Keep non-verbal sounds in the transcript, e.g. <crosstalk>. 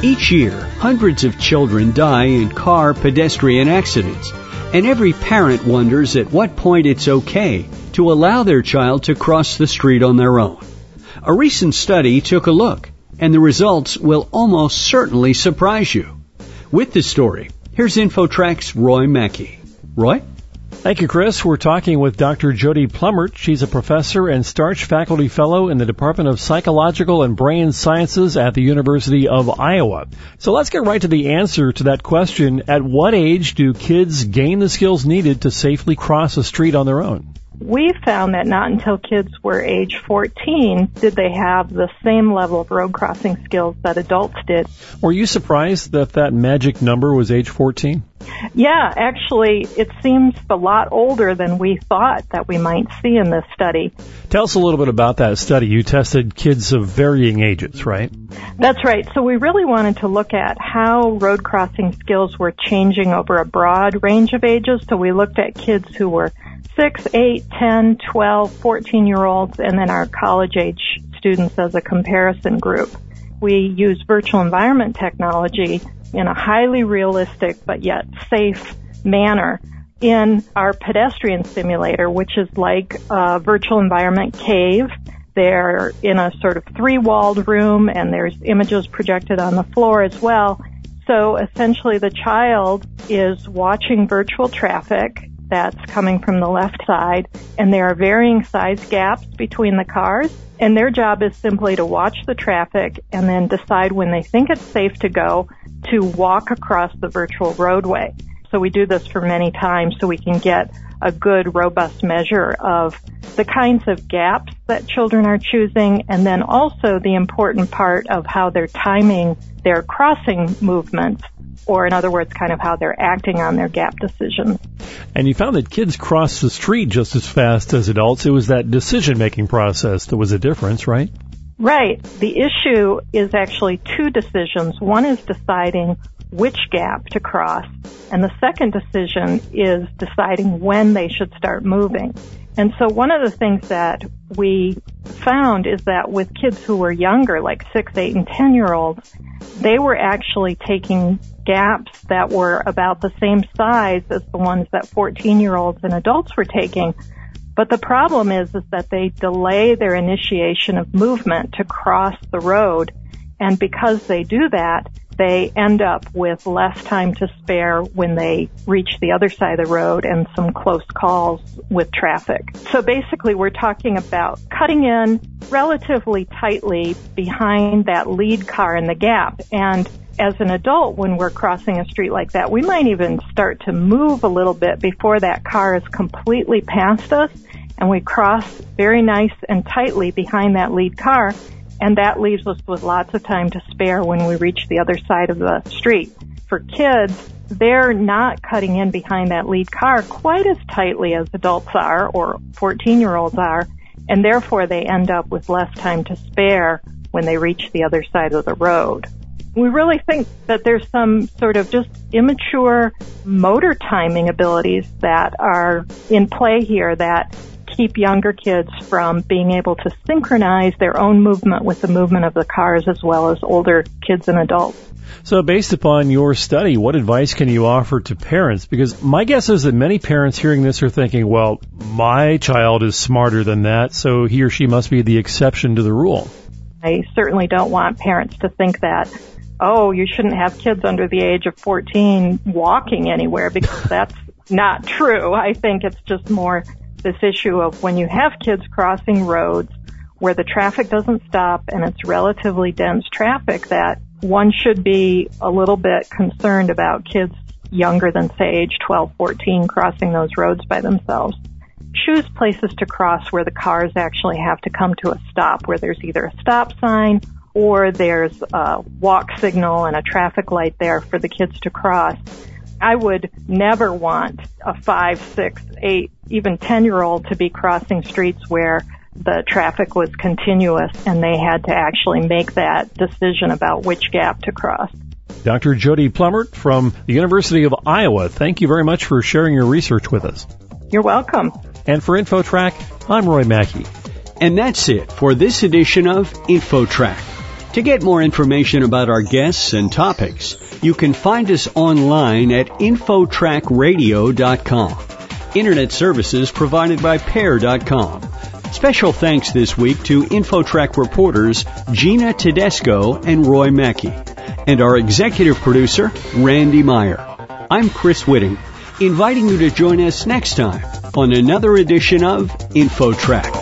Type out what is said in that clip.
Each year, hundreds of children die in car pedestrian accidents, and every parent wonders at what point it's okay to allow their child to cross the street on their own. A recent study took a look, and the results will almost certainly surprise you. With the story, here's InfoTrack's Roy Mackey. Roy? Thank you, Chris. We're talking with Dr. Jodie Plumert. She's a professor and Starch Faculty Fellow in the Department of Psychological and Brain Sciences at the University of Iowa. So let's get right to the answer to that question. At what age do kids gain the skills needed to safely cross a street on their own? We found that not until kids were age 14 did they have the same level of road crossing skills that adults did. Were you surprised that that magic number was age 14? Yeah, actually, it seems a lot older than we thought that we might see in this study. Tell us a little bit about that study. You tested kids of varying ages, right? That's right. So we really wanted to look at how road crossing skills were changing over a broad range of ages. So we looked at kids who were 6, 8, 10, 12, 14 year olds, and then our college age students as a comparison group. We use virtual environment technology in a highly realistic but yet safe manner in our pedestrian simulator, which is like a virtual environment cave. They're in a sort of three walled room and there's images projected on the floor as well. So essentially the child is watching virtual traffic that's coming from the left side, and there are varying size gaps between the cars, and their job is simply to watch the traffic and then decide when they think it's safe to go to walk across the virtual roadway. So we do this for many times so we can get a good robust measure of the kinds of gaps that children are choosing and then also the important part of how they're timing their crossing movements or in other words, kind of how they're acting on their gap decisions. And you found that kids cross the street just as fast as adults. It was that decision making process that was a difference, right? Right. The issue is actually two decisions. One is deciding which gap to cross, and the second decision is deciding when they should start moving. And so one of the things that we found is that with kids who were younger, like six, eight, and ten year olds, they were actually taking gaps that were about the same size as the ones that 14 year olds and adults were taking. But the problem is, is that they delay their initiation of movement to cross the road. And because they do that, they end up with less time to spare when they reach the other side of the road and some close calls with traffic. So basically we're talking about cutting in relatively tightly behind that lead car in the gap and as an adult, when we're crossing a street like that, we might even start to move a little bit before that car is completely past us and we cross very nice and tightly behind that lead car and that leaves us with lots of time to spare when we reach the other side of the street. For kids, they're not cutting in behind that lead car quite as tightly as adults are or 14 year olds are, and therefore they end up with less time to spare when they reach the other side of the road. We really think that there's some sort of just immature motor timing abilities that are in play here that keep younger kids from being able to synchronize their own movement with the movement of the cars as well as older kids and adults. So based upon your study, what advice can you offer to parents? Because my guess is that many parents hearing this are thinking, well, my child is smarter than that, so he or she must be the exception to the rule. I certainly don't want parents to think that, oh, you shouldn't have kids under the age of 14 walking anywhere because <laughs> that's not true. I think it's just more this issue of when you have kids crossing roads where the traffic doesn't stop and it's relatively dense traffic that one should be a little bit concerned about kids younger than say age 12, 14 crossing those roads by themselves. Choose places to cross where the cars actually have to come to a stop, where there's either a stop sign or there's a walk signal and a traffic light there for the kids to cross. I would never want a five, six, eight, even 10 year old to be crossing streets where the traffic was continuous and they had to actually make that decision about which gap to cross. Dr. Jodie Plumert from the University of Iowa, thank you very much for sharing your research with us. You're welcome. And for InfoTrack, I'm Roy Mackey. And that's it for this edition of InfoTrack. To get more information about our guests and topics, you can find us online at infotrackradio.com. Internet services provided by Pair.com. Special thanks this week to InfoTrack reporters Gina Tedesco and Roy Mackey, and our executive producer, Randy Meyer. I'm Chris Whitting, inviting you to join us next time on another edition of InfoTrack.